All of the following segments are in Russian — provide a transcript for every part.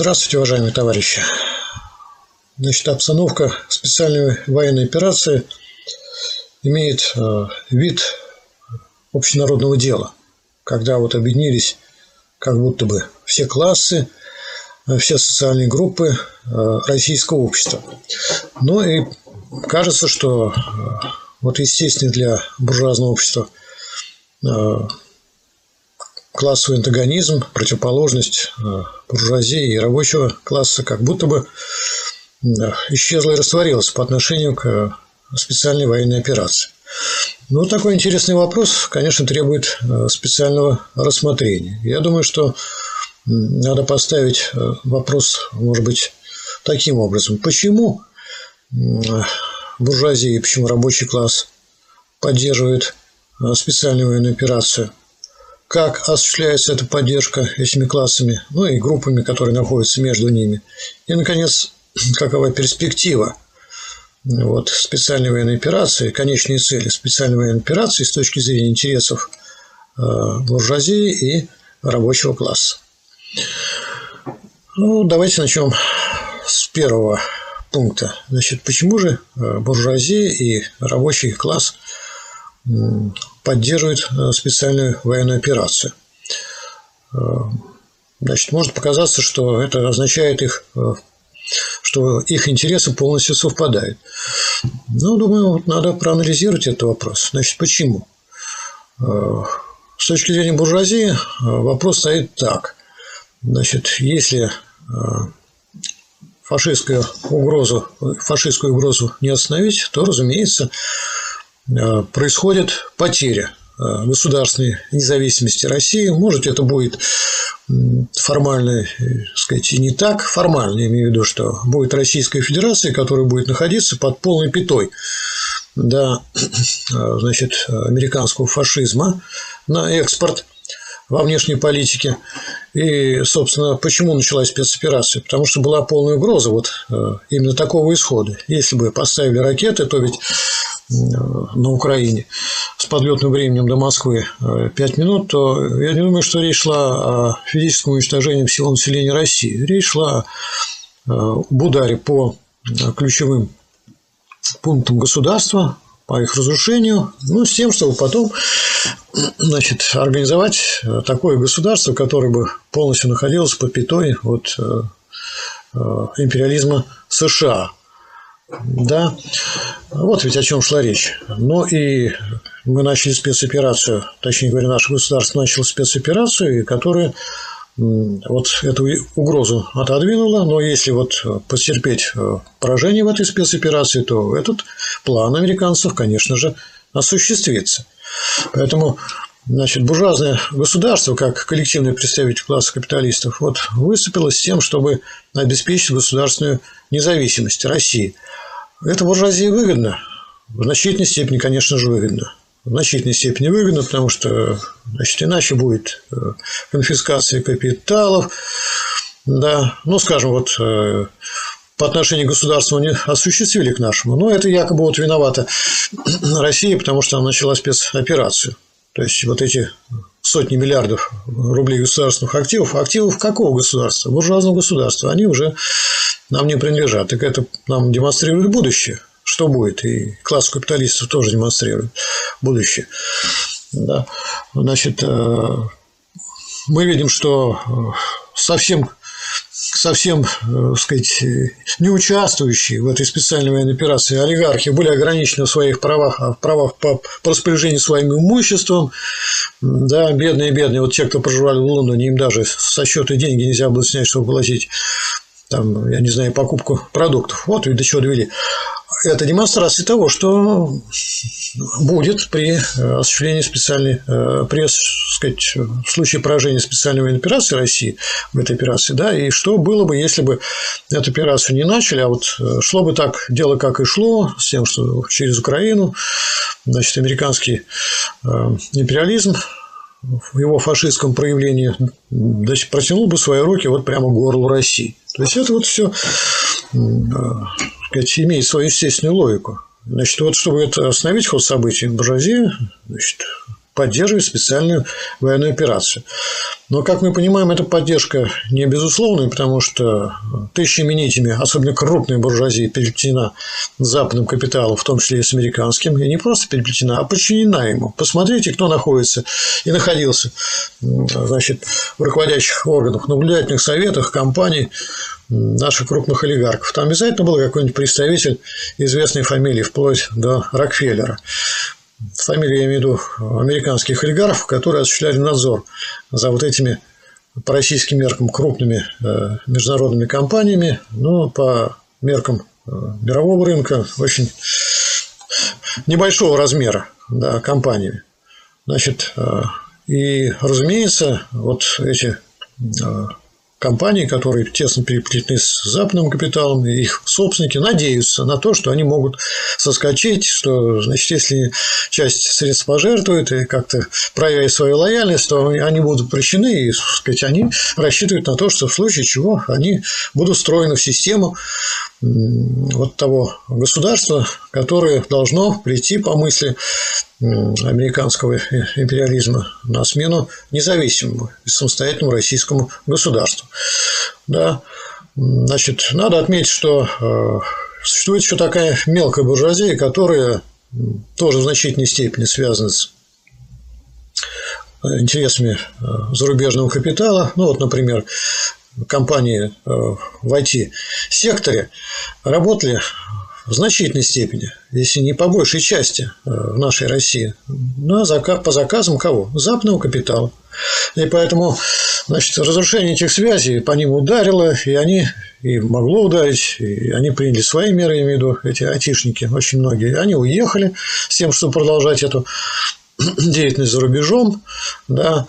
Здравствуйте, уважаемые товарищи. Значит, обстановка специальной военной операции имеет э, вид общенародного дела, когда вот объединились как будто бы все классы, э, все социальные группы э, российского общества. Ну и кажется, что вот естественный для буржуазного общества классовый антагонизм, противоположность э, буржуазии и рабочего класса как будто бы исчезла и растворилась по отношению к э, специальной военной операции. Ну, такой интересный вопрос, конечно, требует э, специального рассмотрения. Я думаю, что надо поставить вопрос, может быть, таким образом. Почему буржуазия и почему рабочий класс поддерживает специальную военную операцию? Как осуществляется эта поддержка этими классами, ну и группами, которые находятся между ними. И, наконец, какова перспектива вот, специальной военной операции, конечные цели специальной военной операции с точки зрения интересов э, буржуазии и рабочего класса. Ну, давайте начнем с первого пункта. Значит, почему же э, буржуазия и рабочий класс поддерживает э, специальную военную операцию. Э, значит, может показаться, что это означает их, э, что их интересы полностью совпадают. Ну, думаю, надо проанализировать этот вопрос. Значит, почему? С точки зрения буржуазии вопрос стоит так. Значит, если фашистскую угрозу, фашистскую угрозу не остановить, то, разумеется, происходит потеря э, государственной независимости России. Может, это будет формально, э, сказать, и не так формально, я имею в виду, что будет Российская Федерация, которая будет находиться под полной пятой да, значит, американского фашизма на экспорт во внешней политике. И, собственно, почему началась спецоперация? Потому что была полная угроза вот именно такого исхода. Если бы поставили ракеты, то ведь на Украине с подлетным временем до Москвы 5 э, минут, то я не думаю, что речь шла о физическом уничтожении всего населения России. Речь шла об ударе по ключевым пунктам государства, по их разрушению, ну, с тем, чтобы потом значит, организовать такое государство, которое бы полностью находилось под пятой от э, э, империализма США. Да, вот ведь о чем шла речь. Ну и мы начали спецоперацию, точнее говоря, наше государство начало спецоперацию, которая вот эту угрозу отодвинула, но если вот потерпеть э, поражение в этой спецоперации, то этот план американцев, конечно же, осуществится. Поэтому Значит, буржуазное государство, как коллективный представитель класса капиталистов, вот, выступило с тем, чтобы обеспечить государственную независимость России. Это буржуазии выгодно. В значительной степени, конечно же, выгодно. В значительной степени выгодно, потому что значит, иначе будет э, конфискация капиталов. Да, ну, скажем, вот э, по отношению к государству не осуществили к нашему. Но это якобы вот виновата Россия, потому что она начала спецоперацию. То есть вот эти сотни миллиардов рублей государственных активов, активов какого государства? Буржуазного государства, они уже нам не принадлежат. Так это нам демонстрирует будущее. Что будет? И класс капиталистов тоже демонстрирует будущее. Да. Значит, э, мы видим, что э, совсем совсем, так э, сказать, не участвующие в этой специальной военной операции олигархи были ограничены в своих правах, в правах по, по распоряжению своим имуществом. Да, бедные, бедные, вот те, кто проживали в Лондоне, им даже со счета деньги нельзя было снять, чтобы платить там, я не знаю, покупку продуктов. Вот ведь до чего довели это демонстрация того, что будет при э, осуществлении специальной, э, при, сказать, в случае поражения специальной военной операции России в этой операции, да, и что было бы, если бы эту операцию не начали, а вот э, шло бы так дело, как и шло, с тем, что через Украину, значит, американский империализм в его фашистском проявлении протянул бы свои руки вот прямо горлу России. То есть это вот все сказать, имеет свою естественную логику. Значит, вот чтобы это остановить ход событий, буржуазия значит, поддерживать специальную военную операцию. Но, как мы понимаем, эта поддержка не безусловная, потому что тысячами нитями, особенно крупная буржуазия, переплетена западным капиталом, в том числе и с американским, и не просто переплетена, а подчинена ему. Посмотрите, кто находится и находился значит, в руководящих органах, наблюдательных советах компаний наших крупных олигархов. Там обязательно был какой-нибудь представитель известной фамилии, вплоть до Рокфеллера фамилии, я имею в виду американских олигархов, которые осуществляли надзор за вот этими по российским меркам крупными э, международными компаниями, но по меркам э, мирового рынка очень небольшого размера да, компаниями. Значит, э, и, разумеется, вот эти компании, которые тесно переплетены с западным капиталом, и их собственники надеются на то, что они могут соскочить, что, значит, если часть средств пожертвуют и как-то проявляют свою лояльность, то они будут прощены, и, сказать, они рассчитывают на то, что в случае чего они будут встроены в систему вот того государства, которое должно прийти по мысли американского империализма на смену независимому и самостоятельному российскому государству. Да, значит, надо отметить, что э, существует еще такая мелкая буржуазия, которая тоже в значительной степени связана с интересами э, зарубежного капитала. Ну, вот, например, компании э, в IT-секторе работали в значительной степени, если не по большей части э, в нашей России, на заказ, по заказам кого? Западного капитала. И поэтому значит, разрушение этих связей по ним ударило, и они и могло ударить, и они приняли свои меры, я имею в виду, эти айтишники, очень многие. Они уехали с тем, чтобы продолжать эту деятельность за рубежом, да,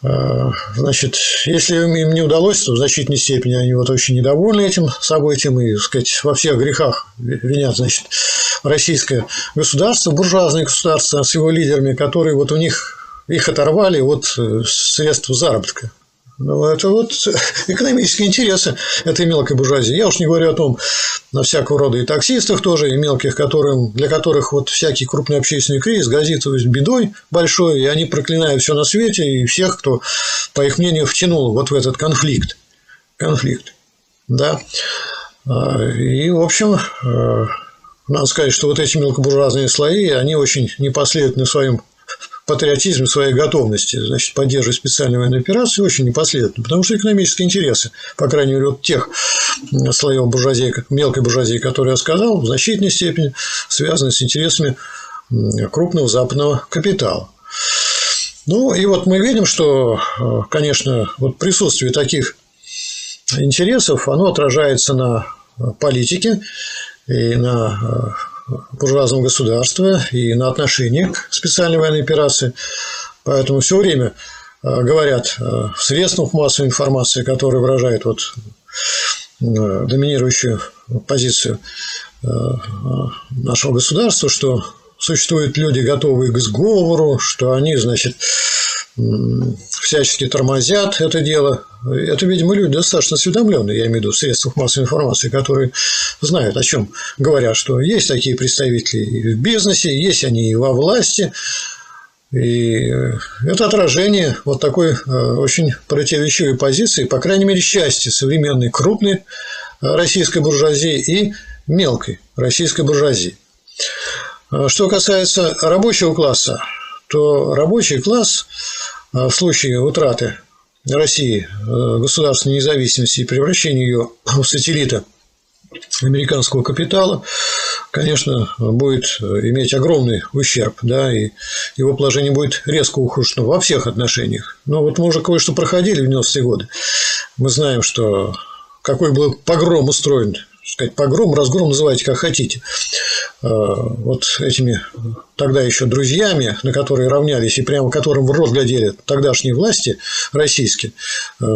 значит, если им не удалось, то в значительной степени они вот очень недовольны этим событием и, так сказать, во всех грехах винят, значит, российское государство, буржуазное государство с его лидерами, которые вот у них их оторвали от э, средств заработка. Ну, это вот экономические интересы этой мелкой буржуазии. Я уж не говорю о том, на всякого рода и таксистах тоже, и мелких, которым, для которых вот всякий крупный общественный кризис грозит бедой большой, и они проклинают все на свете и всех, кто, по их мнению, втянул вот в этот конфликт. Конфликт. Да. А, и, в общем, э, надо сказать, что вот эти мелкобуржуазные слои, они очень непоследовательны в своем патриотизм своей готовности значит, поддерживать специальную военную операцию очень непоследовательно, потому что экономические интересы, по крайней мере, вот тех слоев буржуазии, мелкой буржуазии, которые я сказал, в значительной степени связаны с интересами крупного западного капитала. Ну, и вот мы видим, что, э, конечно, вот присутствие таких интересов, оно отражается на политике и на буржуазного государства и на отношение к специальной военной операции. Поэтому все время э, говорят э, в средствах массовой информации, которые выражают вот э, доминирующую позицию нашего государства, что существуют люди, готовые к сговору, что они, значит, всячески тормозят это дело. Это, видимо, люди достаточно осведомленные, я имею в виду, в средствах массовой информации, которые знают, о чем говорят, что есть такие представители и в бизнесе, есть они и во власти, и это отражение вот такой э, очень противоречивой позиции, по крайней мере, счастья современной крупной российской буржуазии и мелкой российской буржуазии. Что касается рабочего класса, то рабочий класс в случае утраты России э, государственной независимости и превращения ее в сателлита американского капитала, конечно, будет иметь огромный ущерб, да, и его положение будет резко ухудшено во всех отношениях. Но вот мы уже кое-что проходили в 90-е годы. Мы знаем, что какой был погром устроен сказать, погром, разгром, называйте как хотите. Э, вот этими тогда еще друзьями, на которые равнялись и прямо которым в рот глядели тогдашние власти российские, э,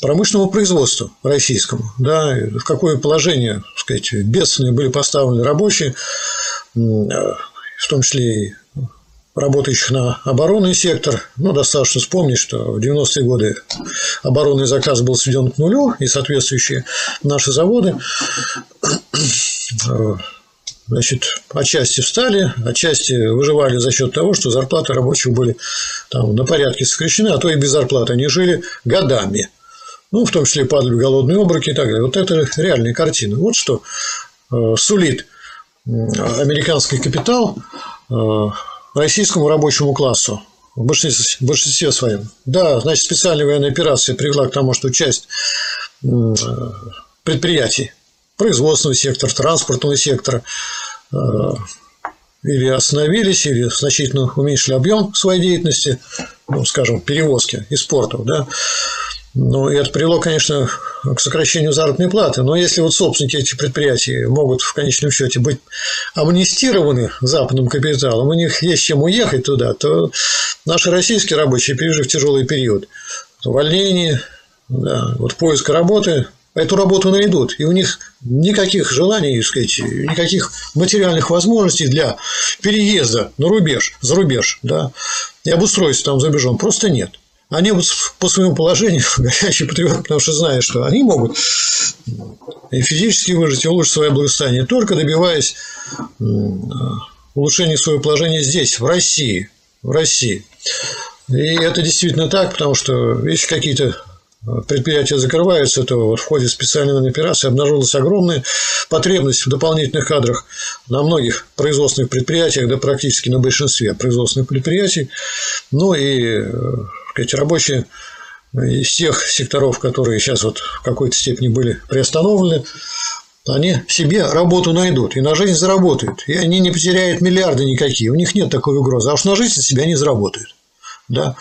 промышленному производству российскому, да, в какое положение, так сказать, бедственные были поставлены рабочие, э, в том числе и работающих на оборонный сектор. Ну, достаточно вспомнить, что в 90-е годы оборонный заказ был сведен к нулю, и соответствующие наши заводы значит, отчасти встали, отчасти выживали за счет того, что зарплаты рабочих были там на порядке сокращены, а то и без зарплаты они жили годами. Ну, в том числе падали в голодные обмороки и так далее. Вот это реальная картина. Вот что э, сулит американский капитал э, российскому рабочему классу в большинстве, в большинстве своем. Да, значит, специальная военная операция привела к тому, что часть предприятий производственного сектора, транспортного сектора э, или остановились, или значительно уменьшили объем своей деятельности, ну, скажем, перевозки из портов, да, ну, и это привело, конечно, к сокращению заработной платы. Но если вот собственники этих предприятий могут в конечном счете быть амнистированы западным капиталом, у них есть чем уехать туда, то наши российские рабочие, пережив тяжелый период увольнения, да, вот поиска работы, эту работу найдут, и у них никаких желаний, сказать, никаких материальных возможностей для переезда на рубеж, за рубеж, да, и обустройства там за рубежом просто нет. Они по своему положению горячие патриоты, потому что знают, что они могут и физически выжить, и улучшить свое благосостояние, только добиваясь улучшения своего положения здесь, в России. В России. И это действительно так, потому что если какие-то предприятия закрываются, то вот в ходе специальной военной операции обнаружилась огромная потребность в дополнительных кадрах на многих производственных предприятиях, да практически на большинстве производственных предприятий. Ну и сказать, рабочие из тех секторов, которые сейчас вот в какой-то степени были приостановлены, они себе работу найдут и на жизнь заработают. И они не потеряют миллиарды никакие. У них нет такой угрозы. А уж на жизнь себе они заработают. Да.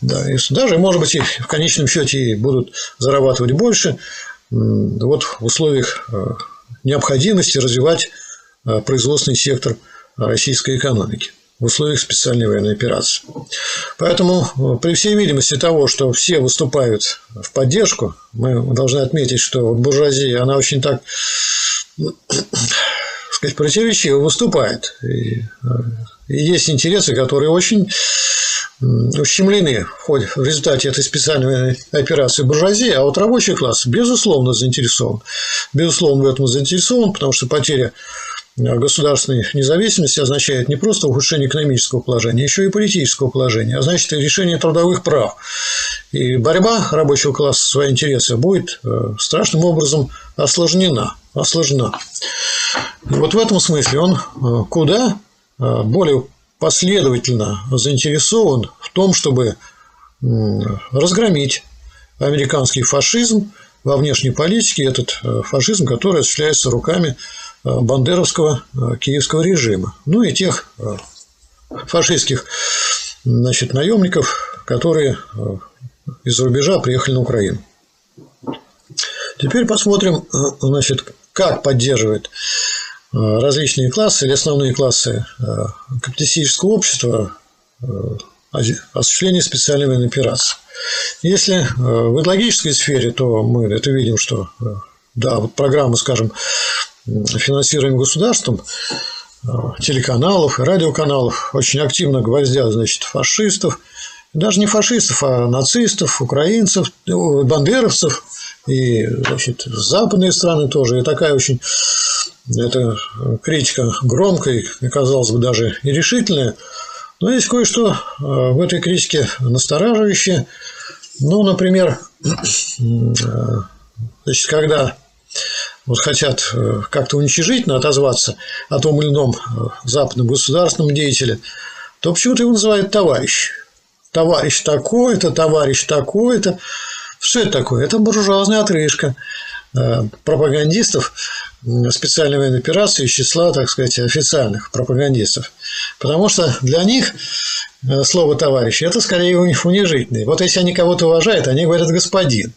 Да, и даже, может быть, и в конечном счете будут зарабатывать больше вот в условиях э, необходимости развивать э, производственный сектор российской экономики в условиях специальной военной операции. Поэтому э, при всей видимости того, что все выступают в поддержку, мы должны отметить, что вот буржуазия, она очень так сказать, противоречиво выступает. И, и есть интересы, которые очень ущемлены в, ходе, в результате этой специальной операции буржуазии, а вот рабочий класс, безусловно, заинтересован. Безусловно, в этом заинтересован, потому что потеря государственной независимости означает не просто ухудшение экономического положения, еще и политического положения, а значит и решение трудовых прав. И борьба рабочего класса за свои интересы будет э, страшным образом осложнена. осложнена. И вот в этом смысле он э, куда э, более последовательно заинтересован в том, чтобы разгромить американский фашизм во внешней политике, этот фашизм, который осуществляется руками бандеровского э, киевского режима, ну и тех фашистских значит, наемников, которые из-за рубежа приехали на Украину. Теперь посмотрим, значит, как поддерживает Э, различные классы или основные классы э, капиталистического общества э, осуществление специальной военной операции. Если в идеологической сфере, то мы это видим, что да, вот программы, скажем, финансируемые государством, телеканалов и радиоканалов очень активно гвоздят, значит, фашистов, даже не фашистов, а нацистов, украинцев, бандеровцев и, значит, западные страны тоже. И такая очень эта критика громкая казалось бы, даже и решительная. Но есть кое-что э, в этой критике настораживающее. Ну, например, э, значит, когда вот хотят э, как-то уничижительно отозваться о том или ином западном государственном деятеле, то почему-то его называют товарищ. Товарищ такой-то, товарищ такой-то. Что это такое? Это буржуазная отрыжка пропагандистов специальной военной операции из числа, так сказать, официальных пропагандистов. Потому что для них э, слово «товарищ» – это скорее у них унижительное. Вот если они кого-то уважают, они говорят «господин».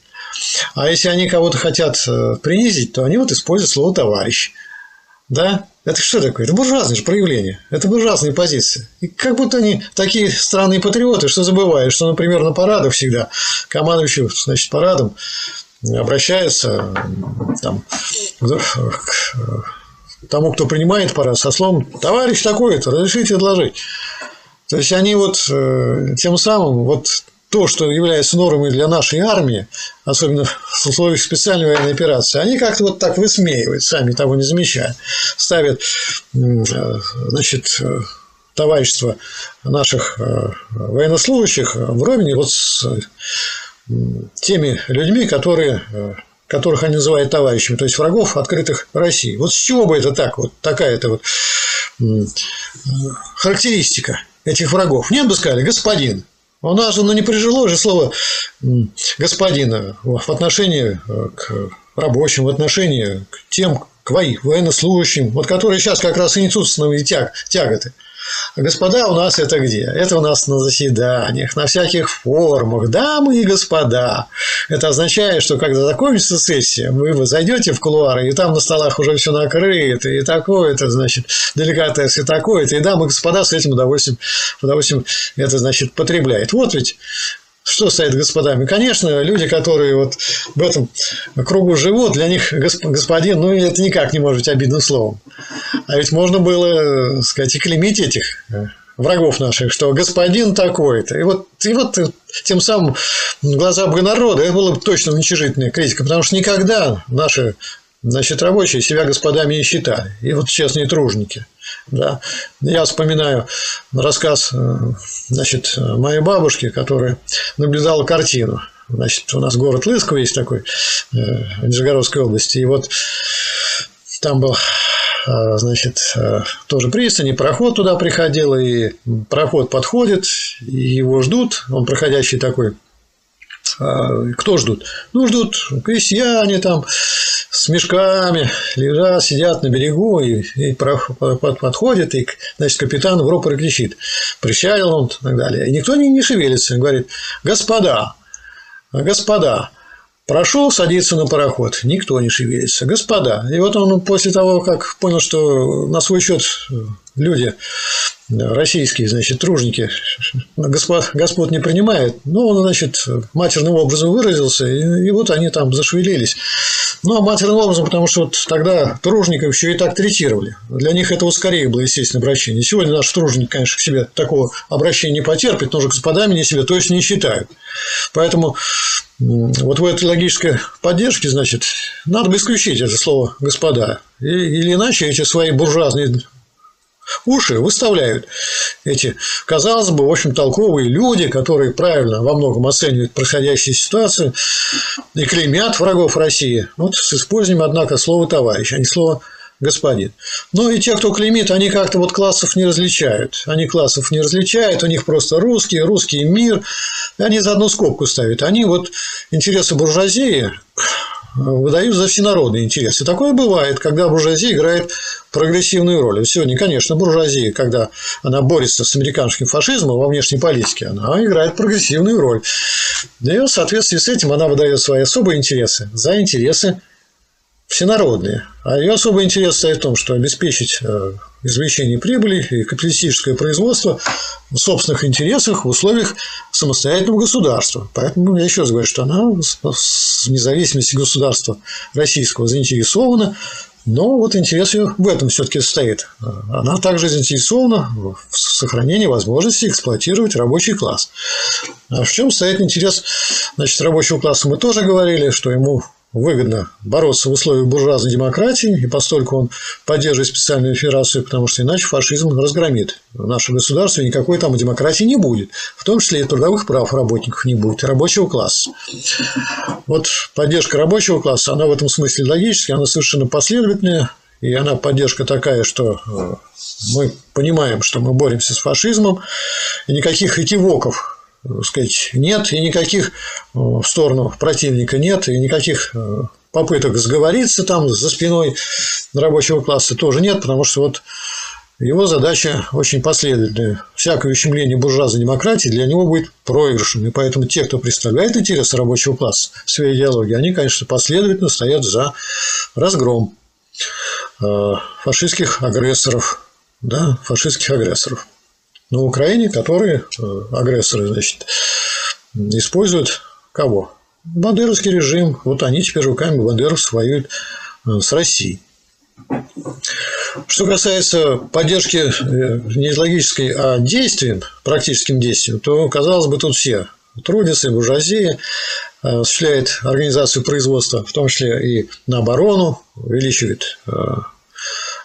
А если они кого-то хотят э, принизить, то они вот используют слово «товарищ». Да? Это что такое? Это буржуазное же проявление. Это буржуазные позиции. И как будто они такие странные патриоты, что забывают, что, например, на парадах всегда командующий значит, парадом обращается там, к тому, кто принимает парад, со словом «товарищ такой-то, разрешите отложить». То есть они вот э, тем самым вот то, что является нормой для нашей армии, особенно в условиях специальной военной операции, они как-то вот так высмеивают, сами того не замечая. Ставят, значит, товарищество наших военнослужащих вровень вот с теми людьми, которые которых они называют товарищами, то есть врагов открытых России. Вот с чего бы это так, вот такая-то вот характеристика этих врагов? Нет бы сказали, господин. У нас же ну, не прижило же слово господина в отношении э, к рабочим, в отношении к тем, к военнослужащим, вот которые сейчас как раз и несут основные тяг, тяготы. Господа у нас это где? Это у нас на заседаниях, на всяких форумах, дамы и господа. Это означает, что когда закончится сессия, вы зайдете в кулуары, и там на столах уже все накрыто, и такое-то, значит, деликатес, и такое-то, и дамы и господа с этим удовольствием, удовольствием это, значит, потребляет. Вот ведь что стоит господами? Конечно, люди, которые вот в этом кругу живут, для них господин, ну, это никак не может быть обидным словом. А ведь можно было, э, сказать, и клеймить этих э, врагов наших, что господин такой-то. И вот, и вот тем самым глаза бы народа, это было бы точно уничижительная критика, потому что никогда наши значит, рабочие себя господами не считали. И вот честные тружники. Да. Я вспоминаю рассказ э, значит, моей бабушки, которая наблюдала картину. Значит, у нас город Лысково есть такой, э, в Нижегородской области. И вот там был э, значит, тоже пристань, и пароход туда приходил, и пароход подходит, и его ждут, он проходящий такой кто ждут? Ну, ждут крестьяне там с мешками, лежат, сидят на берегу, и, и подходит, и, значит, капитан в рупор кричит, причалил он и так далее. И никто не, не шевелится, говорит, господа, господа, Прошел садиться на пароход, никто не шевелится. Господа. И вот он после того, как понял, что на свой счет люди российские, значит, тружники господ, господ не принимают, но он, значит, матерным образом выразился, и, и вот они там зашевелились. Ну, а матерным образом, потому что вот тогда тружников еще и так третировали. Для них этого скорее было, естественно, обращение. Сегодня наш тружник, конечно, к себе такого обращения не потерпит, но же господами не себе, то есть не считают. Поэтому вот в этой логической поддержке, значит, надо бы исключить это слово «господа». Или иначе эти свои буржуазные уши выставляют эти, казалось бы, в общем, толковые люди, которые правильно во многом оценивают происходящую ситуацию и клеймят врагов России, вот с использованием, однако, слова «товарищ», а не слова господин. Но и те, кто клеймит, они как-то вот классов не различают. Они классов не различают, у них просто русские, русский мир. Они за одну скобку ставят. Они вот интересы буржуазии выдают за всенародные интересы. Такое бывает, когда буржуазия играет прогрессивную роль. Сегодня, конечно, буржуазия, когда она борется с американским фашизмом во внешней политике, она играет прогрессивную роль. И в соответствии с этим она выдает свои особые интересы за интересы всенародные. А ее особый интерес стоит в том, что обеспечить извлечение прибыли и капиталистическое производство в собственных интересах в условиях самостоятельного государства. Поэтому я еще раз говорю, что она с независимости государства российского заинтересована но вот интерес ее в этом все-таки состоит. Она также заинтересована в сохранении возможности эксплуатировать рабочий класс. А в чем стоит интерес значит, рабочего класса? Мы тоже говорили, что ему выгодно бороться в условиях буржуазной демократии, и постольку он поддерживает специальную федерацию, потому что иначе фашизм разгромит наше государство, и никакой там демократии не будет, в том числе и трудовых прав работников не будет, и рабочего класса. Вот поддержка рабочего класса, она в этом смысле логическая, она совершенно последовательная, и она поддержка такая, что э, мы понимаем, что мы боремся с фашизмом, и никаких этивоков сказать, нет, и никаких э, в сторону противника нет, и никаких э, попыток сговориться там за спиной рабочего класса тоже нет, потому что вот его задача очень последовательная. Всякое ущемление буржуазной демократии для него будет проигрышем. И поэтому те, кто представляет интересы рабочего класса в своей идеологии, они, конечно, последовательно стоят за разгром э, фашистских агрессоров, да, фашистских агрессоров на Украине, которые э, агрессоры, значит, используют кого? Бандеровский режим. Вот они теперь руками бандеровцев воюют э, с Россией. Что касается поддержки э, не логической, а действием, практическим действием, то, казалось бы, тут все трудится, и буржуазия, осуществляет организацию производства, в том числе и на оборону, увеличивает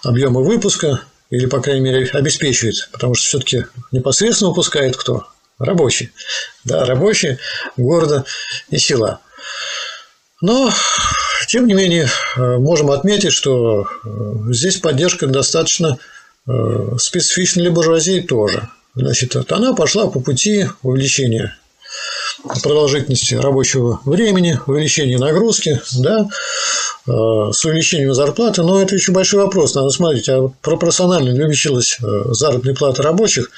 объемы выпуска, или, по крайней мере, обеспечивает, потому что все-таки непосредственно выпускает кто? Рабочие. Да, рабочие города и села. Но, тем не менее, можем отметить, что здесь поддержка достаточно специфична для буржуазии тоже. Значит, она пошла по пути увеличения продолжительности рабочего времени, увеличения нагрузки, да, э, с увеличением зарплаты, но это еще большой вопрос. Надо смотреть, а пропорционально ли увеличилась э, заработная плата рабочих,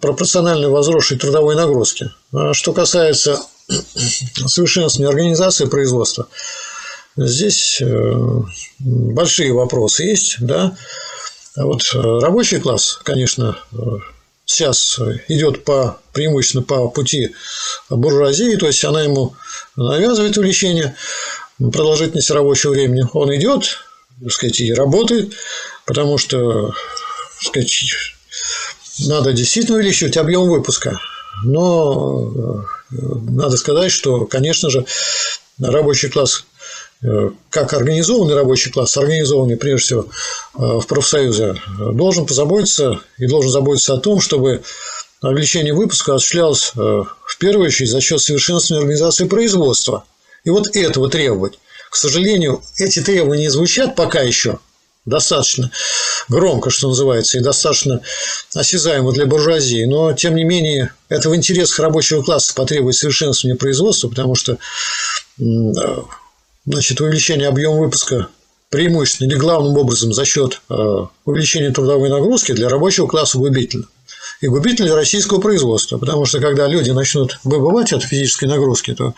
пропорционально возросшей трудовой нагрузки. А что касается совершенствования организации производства, здесь э, большие вопросы есть, да. А вот рабочий класс, конечно, сейчас идет по, преимущественно по пути буржуазии, то есть она ему навязывает увеличение продолжительности рабочего времени. Он идет, так сказать, и работает, потому что, так сказать, надо действительно увеличивать объем выпуска. Но э, надо сказать, что, конечно же, рабочий класс Э, как организованный рабочий класс, организованный прежде всего э, в профсоюзе, должен позаботиться и должен заботиться о том, чтобы увеличение выпуска осуществлялось э, в первую очередь за счет совершенствования организации производства. И вот этого требовать. К сожалению, эти требования не звучат пока еще достаточно громко, что называется, и достаточно осязаемо для буржуазии, но, тем не менее, это в интересах рабочего класса потребует совершенствования производства, потому что значит, увеличение объема выпуска преимущественно или главным образом за счет э, увеличения трудовой нагрузки для рабочего класса губительно. И губительно для российского производства, потому что когда люди начнут выбывать от физической нагрузки, то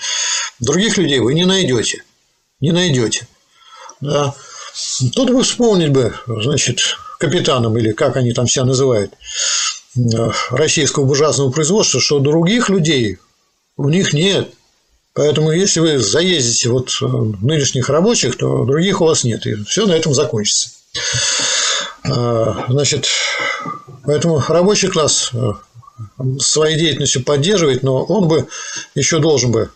других людей вы не найдете. Не найдете. Да. Тут бы вспомнить бы, значит, капитанам или как они там себя называют, э, российского буржуазного производства, что других людей у них нет. Поэтому, если вы заездите вот э, нынешних рабочих, то других у вас нет. И все на этом закончится. А, значит, поэтому рабочий класс э, своей деятельностью поддерживает, но он бы еще должен бы,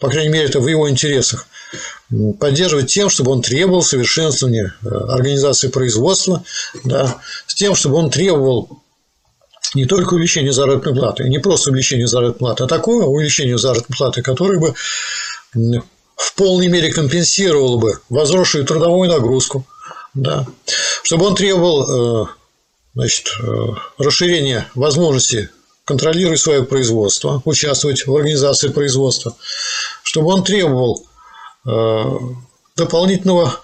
по крайней мере, это в его интересах, поддерживать тем, чтобы он требовал совершенствования э, организации производства, да, с тем, чтобы он требовал не только увеличение заработной платы, не просто увеличение заработной платы, а такое увеличение заработной платы, которое бы в полной мере компенсировало бы возросшую трудовую нагрузку, да, чтобы он требовал э, значит, э, расширения возможностей контролировать свое производство, участвовать в организации производства, чтобы он требовал э, дополнительного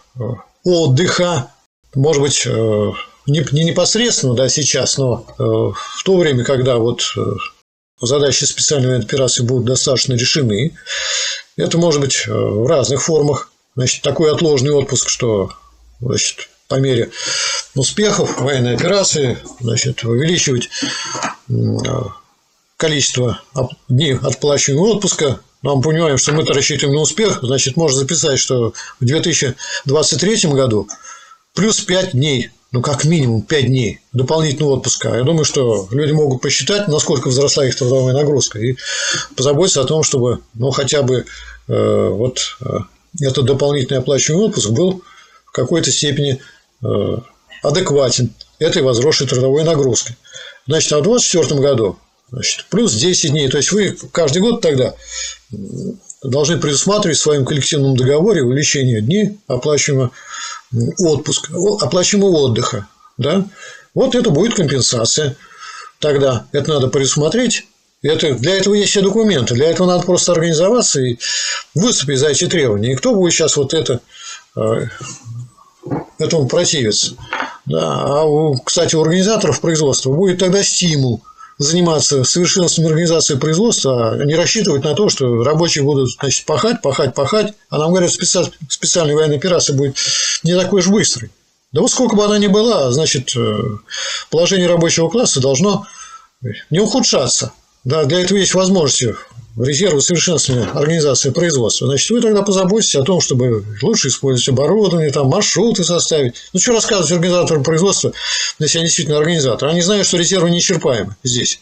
отдыха, может быть, не, не непосредственно, да, сейчас, но э, в то время, когда вот э, задачи специальной операции будут достаточно решены, это может быть э, в разных формах. Значит, такой отложенный отпуск, что значит, по мере успехов военной операции значит, увеличивать количество дней отплачиваемого отпуска. Но мы понимаем, что мы-то рассчитываем на успех, значит, можно записать, что в 2023 году плюс 5 дней ну, как минимум 5 дней дополнительного отпуска. Я думаю, что люди могут посчитать, насколько возросла их трудовая нагрузка, и позаботиться о том, чтобы, ну, хотя бы э, вот э, этот дополнительный оплачиваемый отпуск был в какой-то степени э, адекватен этой возросшей трудовой нагрузкой. Значит, а в 2024 году значит, плюс 10 дней. То есть вы каждый год тогда должны предусматривать в своем коллективном договоре увеличение дней оплачиваемого отпуск, оплачиваемого отдыха. Да? Вот это будет компенсация. Тогда это надо предусмотреть. Это, для этого есть все документы. Для этого надо просто организоваться и выступить за эти требования. И кто будет сейчас вот это э, этому противиться? Да. А, кстати, у организаторов производства будет тогда стимул – заниматься совершенством организации производства, а не рассчитывать на то, что рабочие будут значит, пахать, пахать, пахать, а нам говорят, специаль... специальная военная операция будет не такой уж быстрой. Да вот сколько бы она ни была, значит, э, положение рабочего класса должно не ухудшаться. Да, для этого есть возможности резервы совершенствования организации производства, значит, вы тогда позаботитесь о том, чтобы лучше использовать оборудование, там, маршруты составить. Ну, что рассказывать организаторам производства, если они действительно организаторы? Они знают, что резервы неисчерпаемы здесь.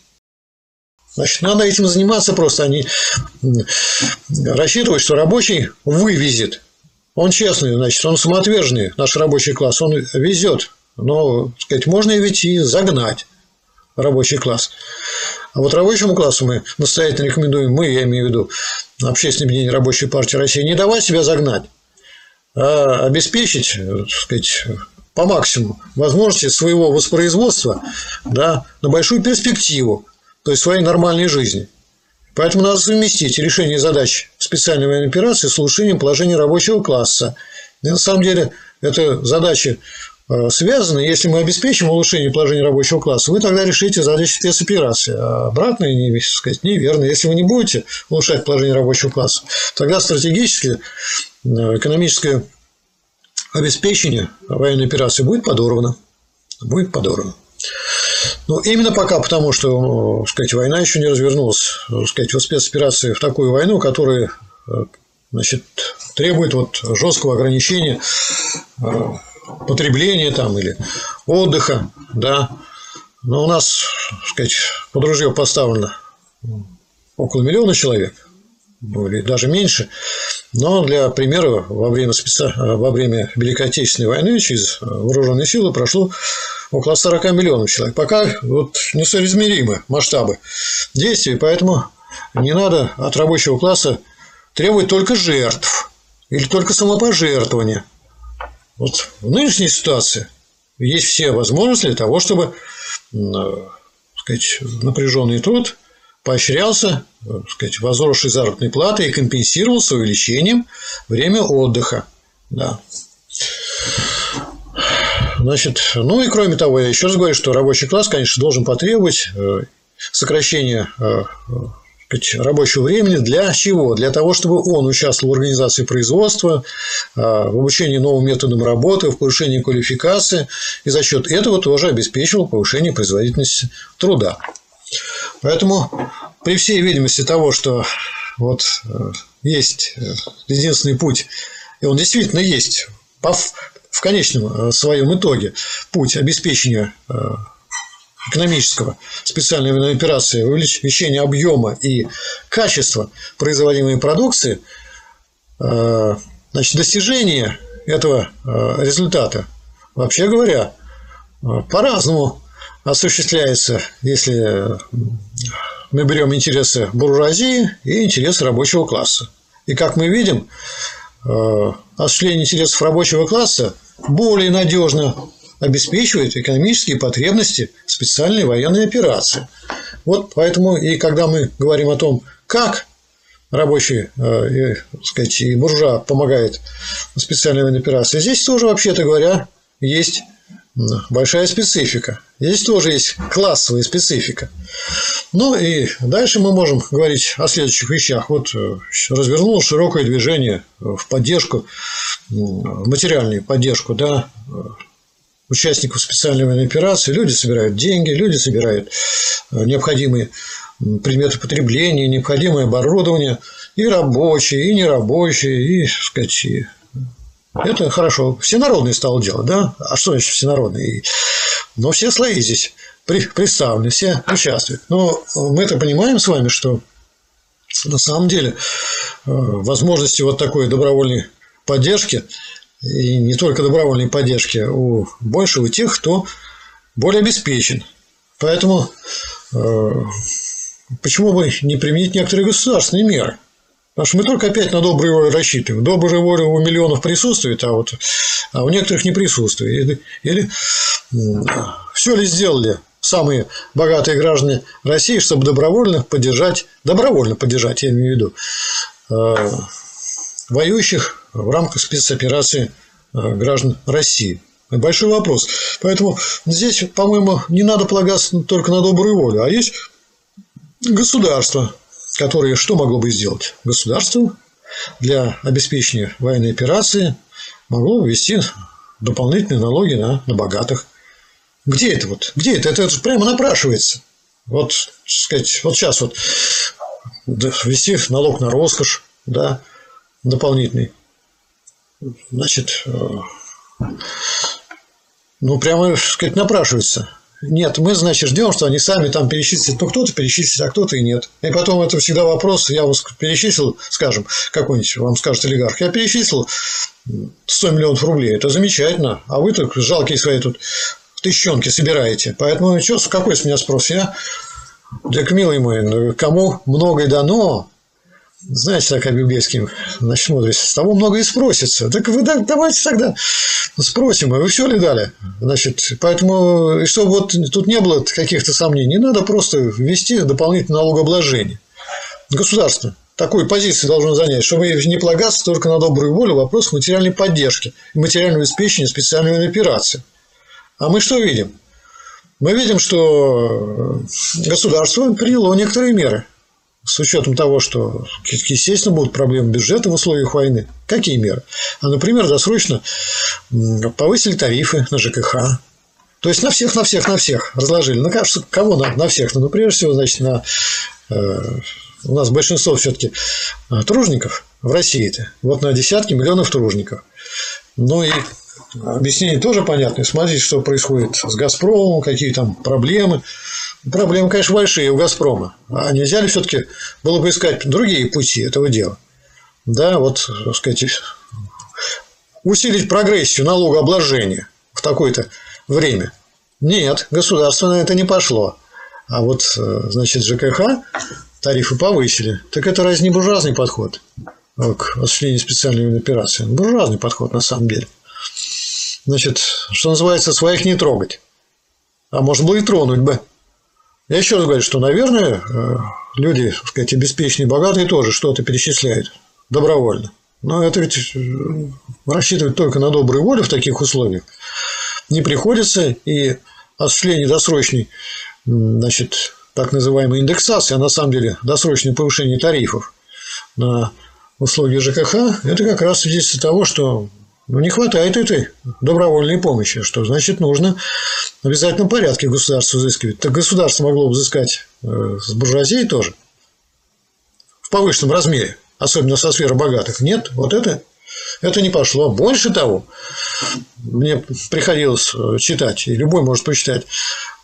Значит, надо этим заниматься просто. Они рассчитывают, что рабочий вывезет. Он честный, значит, он самоотверженный, наш рабочий класс, он везет. Но, так сказать, можно ведь и загнать рабочий класс. А вот рабочему классу мы настоятельно рекомендуем, мы, я имею в виду, общественное объединение Рабочей партии России, не давать себя загнать, а обеспечить, так сказать, по максимуму возможности своего воспроизводства да, на большую перспективу, то есть своей нормальной жизни. Поэтому надо совместить решение задач специальной военной операции с улучшением положения рабочего класса. И на самом деле, это задачи связаны. Если мы обеспечим улучшение положения рабочего класса, вы тогда решите задачи спецоперации. А обратно, не, сказать, неверно. Если вы не будете улучшать положение рабочего класса, тогда стратегически э, экономическое обеспечение военной операции будет подорвано. Будет подорвано. Ну, именно пока, потому что, сказать, война еще не развернулась, сказать, вот спецоперации в такую войну, которая значит, требует вот жесткого ограничения э, потребления там или отдыха, да. Но у нас, сказать, под ружье поставлено около миллиона человек, или даже меньше. Но для примера, во время, специ... во время Великой Отечественной войны через вооруженные силы прошло около 40 миллионов человек. Пока вот несоизмеримы масштабы действий, поэтому не надо от рабочего класса требовать только жертв или только самопожертвования. Вот в нынешней ситуации есть все возможности для того, чтобы сказать, напряженный труд поощрялся сказать, возросшей заработной платой и компенсировался увеличением время отдыха. Да. Значит, ну и кроме того, я еще раз говорю, что рабочий класс, конечно, должен потребовать э, сокращения э, рабочего времени для чего? Для того, чтобы он участвовал в организации производства, э, в обучении новым методам работы, в повышении квалификации, и за счет этого тоже обеспечивал повышение производительности труда. Поэтому при всей видимости того, что вот есть единственный путь, и он действительно есть, в конечном э, своем итоге путь обеспечения э, экономического специальной военной операции, увеличения объема и качества производимой продукции, э, значит, достижение этого результата, вообще говоря, по-разному осуществляется, если мы берем интересы буржуазии и интересы рабочего класса. И как мы видим, осуществление интересов рабочего класса более надежно обеспечивает экономические потребности специальной военной операции. Вот поэтому и когда мы говорим о том, как рабочий э, и, сказать, и буржуа помогает специальной военной операции, здесь тоже, вообще-то говоря, есть большая специфика. Здесь тоже есть классовая специфика. Ну и дальше мы можем говорить о следующих вещах. Вот э, развернулось широкое движение в поддержку, в материальную поддержку да, участников специальной военной операции. Люди собирают деньги, люди собирают э, необходимые предметы потребления, необходимое оборудование, и рабочие, и нерабочие, и, так это хорошо. Всенародный стал делать, да? А что значит всенародный? Но все слои здесь представлены, все участвуют. Но мы это понимаем с вами, что на самом деле э, возможности вот такой добровольной поддержки и не только добровольной поддержки у больше у тех, кто более обеспечен. Поэтому э, почему бы не применить некоторые государственные меры? Потому что мы только опять на добрую волю рассчитываем. Добрая воля у миллионов присутствует, а вот а у некоторых не присутствует. Или, или все ли сделали самые богатые граждане России, чтобы добровольно поддержать, добровольно поддержать, я имею в виду, э, воюющих в рамках спецоперации э, граждан России. Большой вопрос. Поэтому здесь, по-моему, не надо полагаться только на добрую волю, а есть государство, которые что могло бы сделать? Государство для обеспечения военной операции могло ввести дополнительные налоги на, на богатых. Где это вот? Где это? Это прямо напрашивается. Вот, сказать, вот сейчас вот ввести налог на роскошь, да, дополнительный. Значит, э, ну, прямо, сказать, напрашивается. Нет, мы, значит, ждем, что они сами там перечислят. Ну, кто-то перечислит, а кто-то и нет. И потом это всегда вопрос, я вас перечислил, скажем, какой-нибудь вам скажет олигарх, я перечислил 100 миллионов рублей, это замечательно, а вы так жалкие свои тут тысячонки собираете. Поэтому, что, какой с меня спрос? Я, так, милый мой, кому многое дано, знаете, так по-библейски, значит, мудрость, с того много и спросится. Так вы так, давайте тогда спросим, а вы все ли дали? Значит, поэтому, и чтобы вот тут не было каких-то сомнений, надо просто ввести дополнительное налогообложение. Государство такую позицию должно занять, чтобы не полагаться только на добрую волю вопрос материальной поддержки, материального обеспечения специальной операции. А мы что видим? Мы видим, что государство приняло некоторые меры – с учетом того, что, естественно, будут проблемы бюджета в условиях войны. Какие меры? А, например, досрочно повысили тарифы на ЖКХ. То есть на всех, на всех, на всех разложили. На кого на, на всех? Ну, прежде всего, значит, на э, у нас большинство все-таки э, тружников в России-то. Вот на десятки миллионов тружников. Ну и объяснение тоже понятное. Смотрите, что происходит с Газпромом, какие там проблемы. Проблемы, конечно, большие у «Газпрома». А нельзя ли все-таки было бы искать другие пути этого дела? Да, вот, так сказать, усилить прогрессию налогообложения в такое-то время. Нет, государство на это не пошло. А вот, значит, ЖКХ тарифы повысили. Так это разве не буржуазный подход к осуществлению специальной операции? Буржуазный подход на самом деле. Значит, что называется, своих не трогать. А может быть и тронуть бы. Я еще раз говорю, что, наверное, э, люди, так сказать, обеспеченные, богатые тоже что-то перечисляют добровольно. Но это ведь э, рассчитывать только на добрую волю в таких условиях не приходится. И осуществление досрочной, значит, так называемой индексации, а на самом деле досрочное повышение тарифов на услуги ЖКХ, это как раз свидетельство того, что ну, не хватает этой добровольной помощи, что значит нужно в обязательном порядке государство взыскивать. Так государство могло бы взыскать э, с буржуазией тоже в повышенном размере, особенно со сферы богатых. Нет, вот это, это не пошло. Больше того, мне приходилось э, читать, и любой может почитать,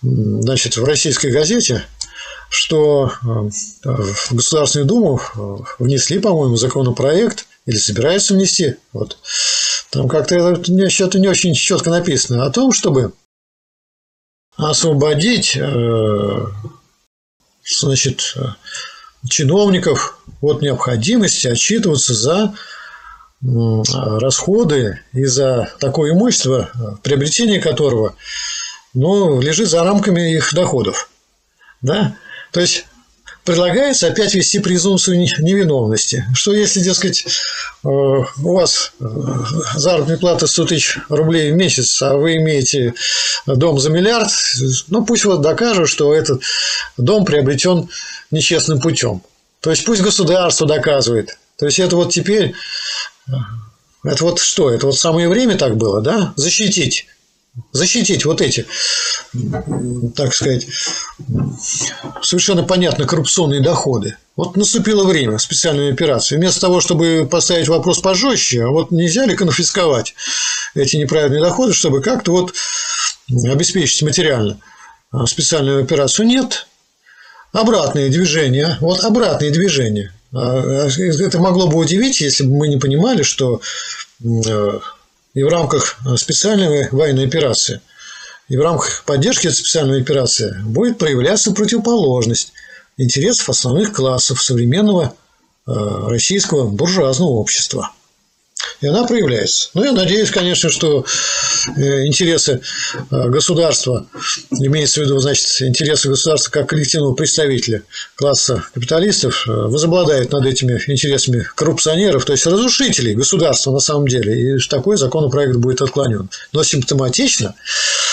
значит, в российской газете, что э, в Государственную Думу внесли, по-моему, законопроект или собираются внести. Вот. Там как-то это что-то не очень четко написано о том, чтобы освободить э, значит, чиновников от необходимости отчитываться за расходы и за такое имущество, приобретение которого ну, лежит за рамками их доходов. Да? То есть предлагается опять вести презумпцию невиновности. Что если, дескать, э, у вас э, заработная плата 100 тысяч рублей в месяц, а вы имеете дом за миллиард, ну пусть вот докажут, что этот дом приобретен нечестным путем. То есть пусть государство доказывает. То есть это вот теперь, э, это вот что? Это вот самое время так было, да? Защитить защитить вот эти, так сказать, совершенно понятно коррупционные доходы. Вот наступило время специальной операции. Вместо того, чтобы поставить вопрос пожестче, а вот нельзя ли конфисковать эти неправильные доходы, чтобы как-то вот обеспечить материально специальную операцию? Нет. Обратные движения. Вот обратные движения. А, а это могло бы удивить, если бы мы не понимали, что э, и в рамках специальной военной операции, и в рамках поддержки специальной операции будет проявляться противоположность интересов основных классов современного э, российского буржуазного общества – и она проявляется. Ну, я надеюсь, конечно, что э, интересы э, государства, имеется в виду, значит, интересы государства как коллективного представителя класса капиталистов, э, возобладают над этими интересами коррупционеров, то есть разрушителей государства на самом деле, и такой законопроект будет отклонен. Но симптоматично,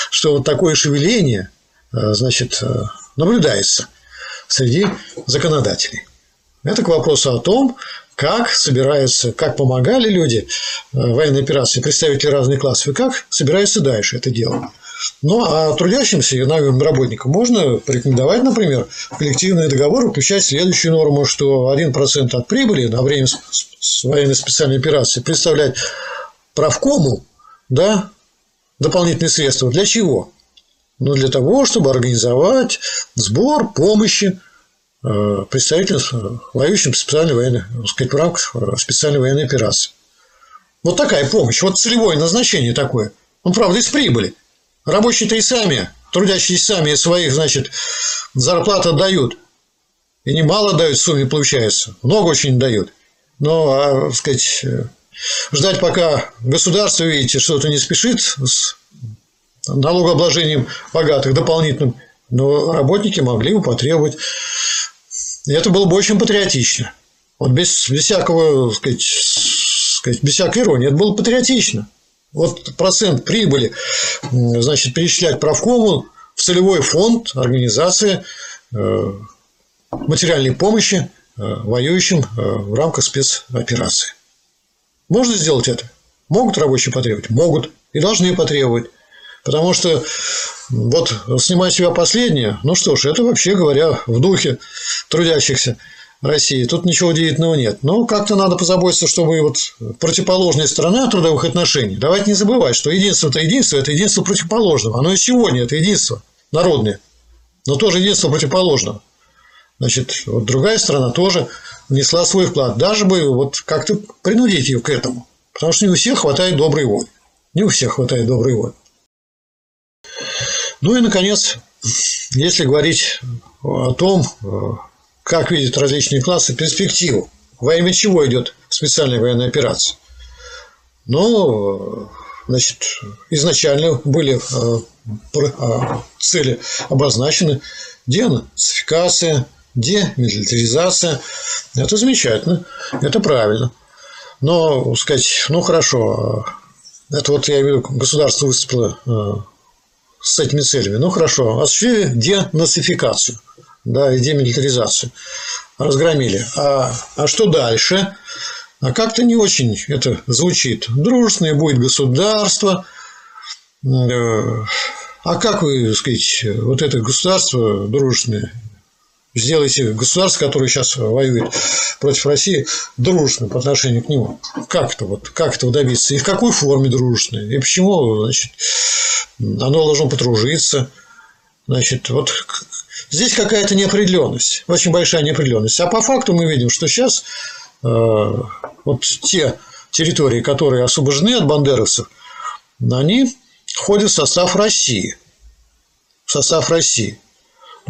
что вот такое шевеление, значит, наблюдается среди законодателей. Это к вопросу о том, как собираются, как помогали люди э, военной операции, представители разных классов, и как собираются дальше это дело. Ну, а трудящимся и наемным работникам можно порекомендовать, например, в коллективный договор включать следующую норму, что 1% от прибыли на время военной специальной операции представлять правкому да, дополнительные средства. Для чего? но для того, чтобы организовать сбор помощи э, представителям, воюющим специальной военной, сказать, в рамках э, специальной военной операции. Вот такая помощь, вот целевое назначение такое. Он, правда, из прибыли. Рабочие-то и сами, трудящиеся сами своих, значит, зарплат отдают. И немало дают в сумме, получается. Много очень дают. Но, а, сказать, э, ждать, пока государство, видите, что-то не спешит с налогообложением богатых дополнительным, но работники могли бы потребовать. Это было бы очень патриотично. Вот без, без всякого, сказать, сказать, без всякой иронии, это было патриотично. Вот процент прибыли, значит, перечислять правкому в целевой фонд организации э, материальной помощи э, воюющим э, в рамках спецоперации. Можно сделать это? Могут рабочие потребовать? Могут. И должны потребовать. Потому что вот снимать себя последнее, ну что ж, это вообще говоря в духе трудящихся России. Тут ничего удивительного нет. Но как-то надо позаботиться, чтобы вот противоположная сторона трудовых отношений. Давайте не забывать, что единство – это единство, это единство противоположного. Оно и сегодня это единство народное, но тоже единство противоположного. Значит, вот другая сторона тоже внесла свой вклад. Даже бы вот как-то принудить ее к этому. Потому что не у всех хватает доброй воли. Не у всех хватает доброй воли. Ну и, наконец, если говорить о том, как видят различные классы перспективу, во имя чего идет специальная военная операция. Ну, значит, изначально были э, э, цели обозначены денацификация, демилитаризация. Это замечательно, это правильно. Но, сказать, ну хорошо, это вот я имею в виду, государство выступило э, с этими целями. Ну хорошо, осуществили денацификацию да, и демилитаризацию. Разгромили. А, а что дальше? А как-то не очень это звучит. Дружественное будет государство. Э, а как вы, так сказать, вот это государство дружественное сделайте государство, которое сейчас воюет против России, дружественным по отношению к нему. Как это вот, как этого добиться? И в какой форме дружественное? И почему, значит, оно должно подружиться? Значит, вот здесь какая-то неопределенность, очень большая неопределенность. А по факту мы видим, что сейчас э, вот те территории, которые освобождены от бандеровцев, они входят в состав России. В состав России.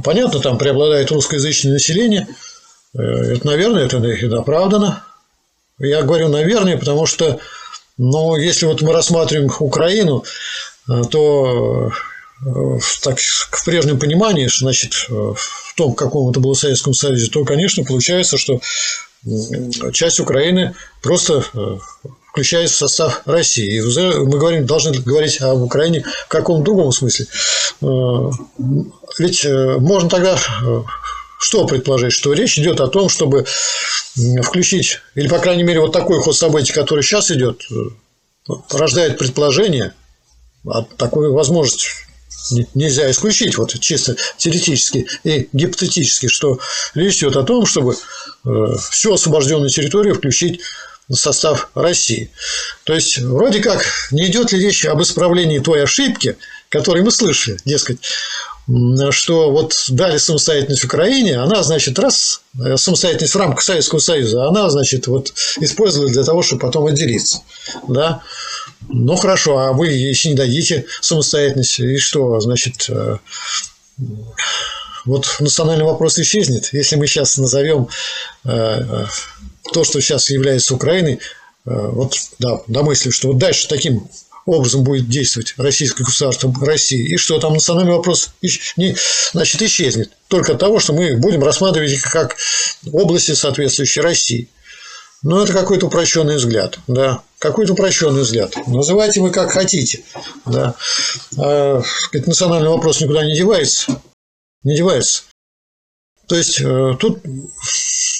Понятно, там преобладает русскоязычное население. Э, это, наверное, это оправдано. Я говорю, наверное, потому что, ну, если вот мы рассматриваем Украину, э, то э, так, в прежнем понимании, значит, в том, каком это было Советском Союзе, то, конечно, получается, что часть Украины просто включается в состав России. И мы говорим, должны говорить об Украине в каком другом смысле. Ведь э, можно тогда э, что предположить? Что речь идет о том, чтобы включить, или, по крайней мере, вот такой ход событий, который сейчас идет, э, рождает предположение, а такую возможность нельзя исключить, вот чисто теоретически и гипотетически, что речь идет о том, чтобы всю освобожденную территорию включить состав России. То есть, вроде как, не идет ли речь об исправлении той ошибки, которую мы слышали, дескать, что вот дали самостоятельность Украине, она, значит, раз э, самостоятельность в рамках Советского Союза, она, значит, вот использовали для того, чтобы потом отделиться. Да? Ну, хорошо, а вы, если не дадите самостоятельность, и что, значит, э, вот национальный вопрос исчезнет, если мы сейчас назовем э, то, что сейчас является Украиной, вот, да, домыслив, что вот дальше таким образом будет действовать российское государство России, и что там национальный вопрос не, значит, исчезнет. Только от того, что мы будем рассматривать их как области, соответствующие России. Но это какой-то упрощенный взгляд, да, какой-то упрощенный взгляд. Называйте вы как хотите, да. А, национальный вопрос никуда не девается, не девается. То есть э, тут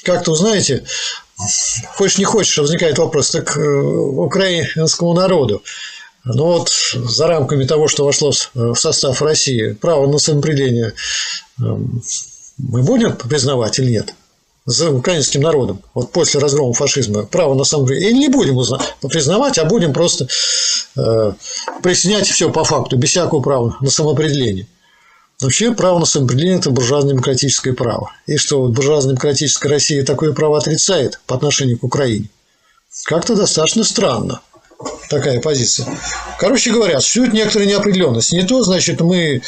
как-то, знаете, хочешь не хочешь, возникает вопрос, так э, украинскому народу. Но вот за рамками того, что вошло в состав России, право на самоопределение эм, мы будем признавать или нет? За украинским народом, вот после разгрома фашизма, право на самоопределение, или не будем признавать, а будем просто э, присоединять все по факту, без всякого права на самоопределение – Вообще право на самоопределение – это буржуазно-демократическое право. И что вот буржуазно-демократическая Россия такое право отрицает по отношению к Украине. Как-то достаточно странно такая позиция. Короче говоря, существует некоторая неопределенность. Не то, значит, мы э,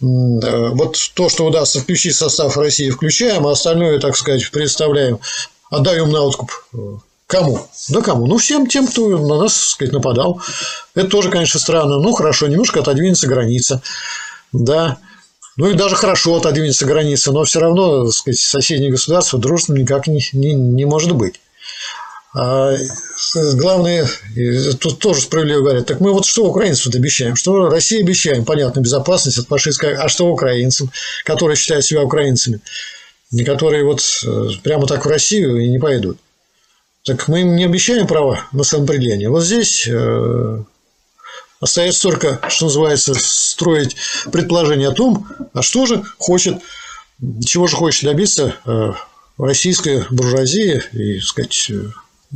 вот то, что удастся включить в состав России, включаем, а остальное, так сказать, представляем, отдаем на откуп э, Кому? Да кому? Ну, всем тем, кто на нас, так сказать, нападал. Это тоже, конечно, странно. Ну, хорошо, немножко отодвинется граница. Да. Ну, и даже хорошо отодвинется граница, но все равно, так сказать, соседнее государство дружным никак не, не, не может быть. А главное, тут тоже справедливо говорят, так мы вот что украинцам обещаем? Что России обещаем? Понятно, безопасность от фашистской, а что украинцам, которые считают себя украинцами, которые вот э, прямо так в Россию и не пойдут? Так мы им не обещаем право на самоопределение. Вот здесь э, остается только, что называется, строить предположение о том, а что же хочет, чего же хочет добиться э, российская буржуазия и, сказать,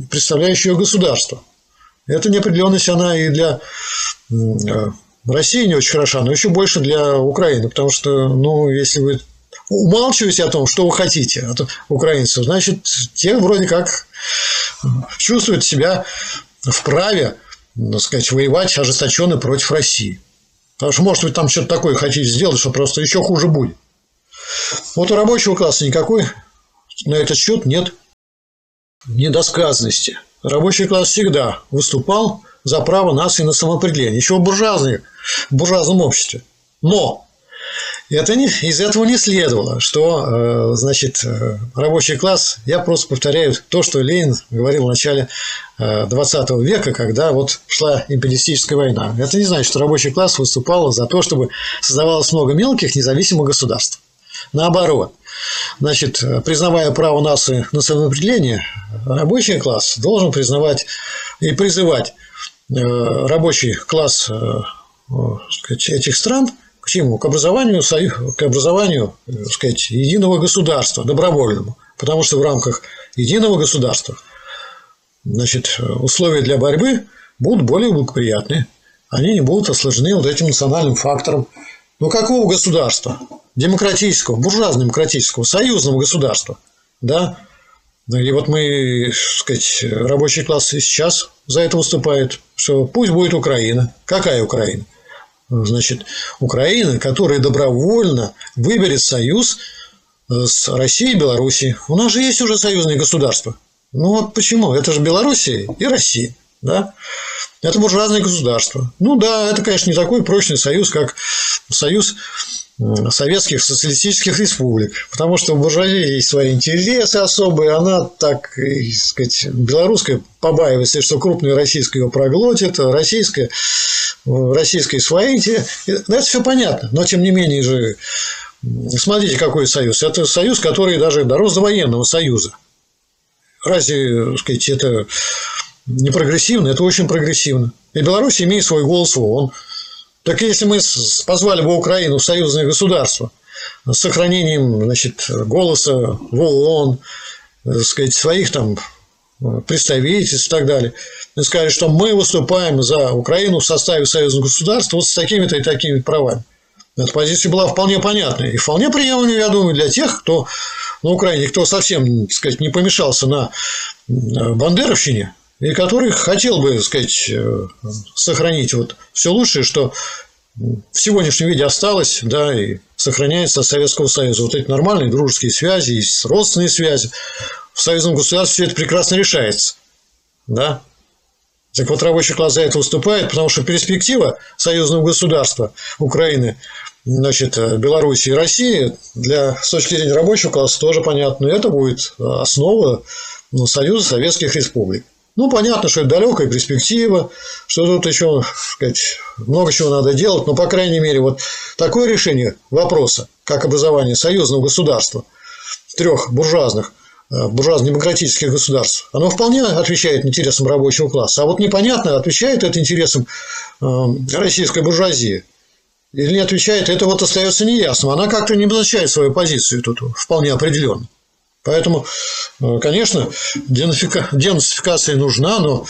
представляющее ее государство. Эта неопределенность, она и для э, России не очень хороша, но еще больше для Украины, потому что, ну, если вы умалчиваете о том, что вы хотите от украинцев, значит, те вроде как чувствуют себя вправе, так сказать, воевать ожесточенно против России. Потому что, может, вы там что-то такое хотите сделать, что просто еще хуже будет. Вот у рабочего класса никакой на этот счет нет недосказанности. Рабочий класс всегда выступал за право нации на самоопределение, еще в, в буржуазном обществе. Но это не, из этого не следовало, что э, значит, э, рабочий класс, я просто повторяю то, что Ленин говорил в начале 20 э, века, когда вот шла империалистическая война. Это не значит, что рабочий класс выступал за то, чтобы создавалось много мелких независимых государств. Наоборот, значит, признавая право нации на самоопределение, рабочий класс должен признавать и призывать рабочий класс этих стран – к чему? К образованию, к образованию так сказать, единого государства, добровольному. Потому что в рамках единого государства значит, условия для борьбы будут более благоприятные. Они не будут осложнены вот этим национальным фактором. Ну, какого государства? Демократического, буржуазно-демократического, союзного государства. Да? И вот мы, так сказать, рабочий класс и сейчас за это выступает, что пусть будет Украина. Какая Украина? Значит, Украина, которая добровольно выберет союз э, с Россией и Белоруссией. У нас же есть уже союзные государства. Ну вот почему? Это же Белоруссия и Россия. Да? Это буржуазные государства. Ну да, это, конечно, не такой прочный союз, как союз советских социалистических республик, потому что у буржуазии есть свои интересы особые, она так, сказать, белорусская побаивается, что крупная российская его проглотит, российская, российская свои интересы. Это все понятно, но тем не менее же, смотрите, какой союз. Это союз, который даже дорос до военного союза. Разве, сказать, это не прогрессивно? Это очень прогрессивно. И Беларусь имеет свой голос в ООН. Так если мы позвали бы Украину в союзное государство с сохранением значит, голоса в ООН, так сказать, своих там представительств и так далее, и сказали, что мы выступаем за Украину в составе союзного государства вот с такими-то и такими правами. Эта позиция была вполне понятной и вполне приемлемой, я думаю, для тех, кто на Украине, кто совсем, так сказать, не помешался на бандеровщине, и который хотел бы, так сказать, э, сохранить вот все лучшее, что в сегодняшнем виде осталось, да, и сохраняется от Советского Союза. Вот эти нормальные дружеские связи, есть родственные связи. В союзном государстве все это прекрасно решается. Да? Так вот, рабочий класс за это выступает, потому что перспектива союзного государства Украины, значит, Беларуси и России для, с точки зрения рабочего класса тоже понятно. Это будет основа ну, Союза Советских Республик. Ну, понятно, что это далекая перспектива, что тут еще сказать, много чего надо делать, но, по крайней мере, вот такое решение вопроса, как образование союзного государства, трех буржуазных, э, буржуазно-демократических государств, оно вполне отвечает интересам рабочего класса. А вот непонятно, отвечает это интересам э, российской буржуазии или не отвечает, это вот остается неясным. Она как-то не обозначает свою позицию тут вполне определенно. Поэтому, э, конечно, денацификация нужна, но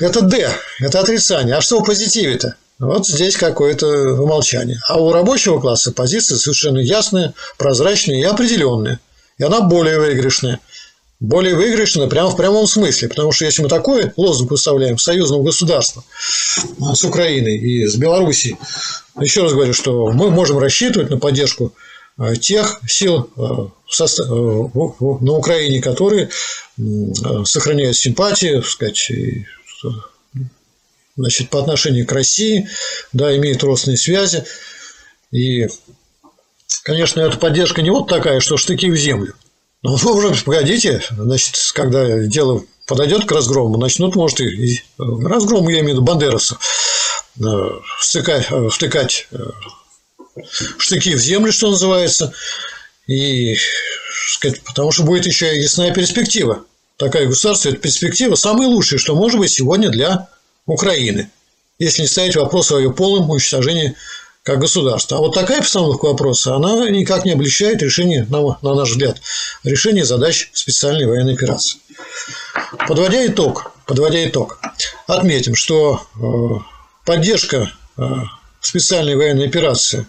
это D, это отрицание. А что в позитиве-то? Вот здесь какое-то умолчание. А у рабочего класса позиция совершенно ясная, прозрачная и определенная. И она более выигрышная. Более выигрышная прямо в прямом смысле. Потому что если мы такой лозунг выставляем союзного государства с Украиной и с Белоруссией, еще раз говорю, что мы можем рассчитывать на поддержку тех сил э, на Украине, которые сохраняют симпатии, сказать, значит, по отношению к России, да, имеют родственные связи. И, конечно, эта поддержка не вот такая, что штыки в землю. Но вы уже погодите, значит, когда дело подойдет к разгрому, начнут, может, и разгрому, я имею в виду бандеровцев, э, втыкать, э, втыкать э, штыки в землю, что называется, и, сказать, потому что будет еще ясная перспектива. Такая государство – это перспектива самая лучшая, что может быть сегодня для Украины, если не ставить вопрос о ее полном уничтожении как государства. А вот такая постановка вопроса, она никак не облегчает решение, на, на наш взгляд, решение задач специальной военной операции. Подводя итог, подводя итог, отметим, что э, поддержка э, специальной военной операции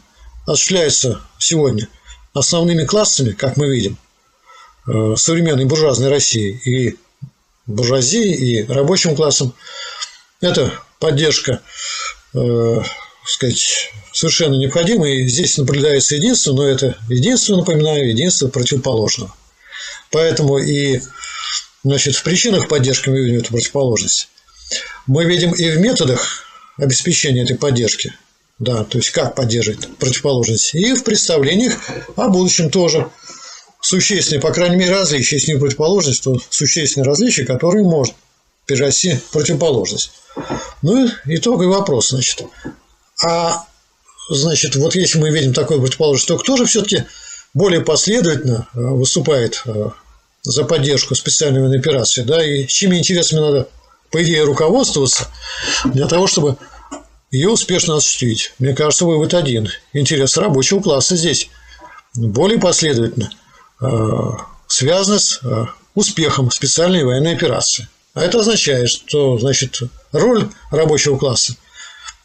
осуществляется сегодня основными классами, как мы видим, э, современной буржуазной России и буржуазии, и рабочим классом – это поддержка, э, сказать, совершенно необходима. И здесь наблюдается единство, но это единство, напоминаю, единство противоположного. Поэтому и значит, в причинах поддержки мы видим эту противоположность. Мы видим и в методах обеспечения этой поддержки, да, то есть как поддерживать противоположность, и в представлениях о будущем тоже существенные, по крайней мере, различия, если не противоположность, то существенные различия, которые может перерасти противоположность. Ну и итоговый вопрос, значит. А значит, вот если мы видим такой противоположность, то кто же все-таки более последовательно э, выступает э, за поддержку специальной военной операции, да, и чьими интересами надо, по идее, руководствоваться для того, чтобы ее успешно осуществить. Мне кажется, вывод один. Интерес рабочего класса здесь более последовательно э, связан с успехом специальной военной операции. А это означает, что значит, роль рабочего класса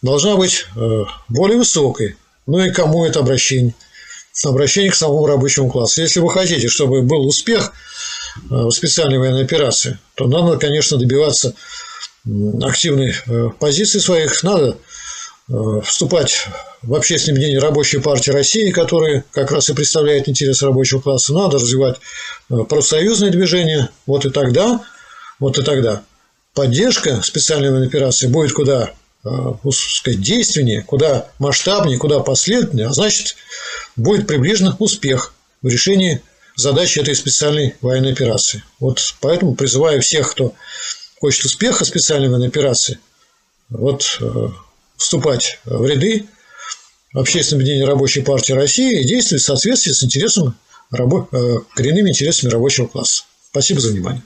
должна быть э, более высокой. Ну и кому это обращение? Обращение к самому рабочему классу. Если вы хотите, чтобы был успех э, в специальной военной операции, то надо, конечно, добиваться активной э, позиции своих, надо вступать в общественное мнение Рабочей партии России, которые как раз и представляют интерес рабочего класса, надо развивать профсоюзное движение, вот и тогда вот и тогда поддержка специальной операции будет куда э, сказать, действеннее, куда масштабнее, куда последовательнее, а значит, будет приближен успех в решении задачи этой специальной военной операции. Вот поэтому призываю всех, кто хочет успеха специальной операции, вот э, вступать в ряды общественного объединения Рабочей партии России и действовать в соответствии с интересом, э, коренными интересами рабочего класса. Спасибо за внимание.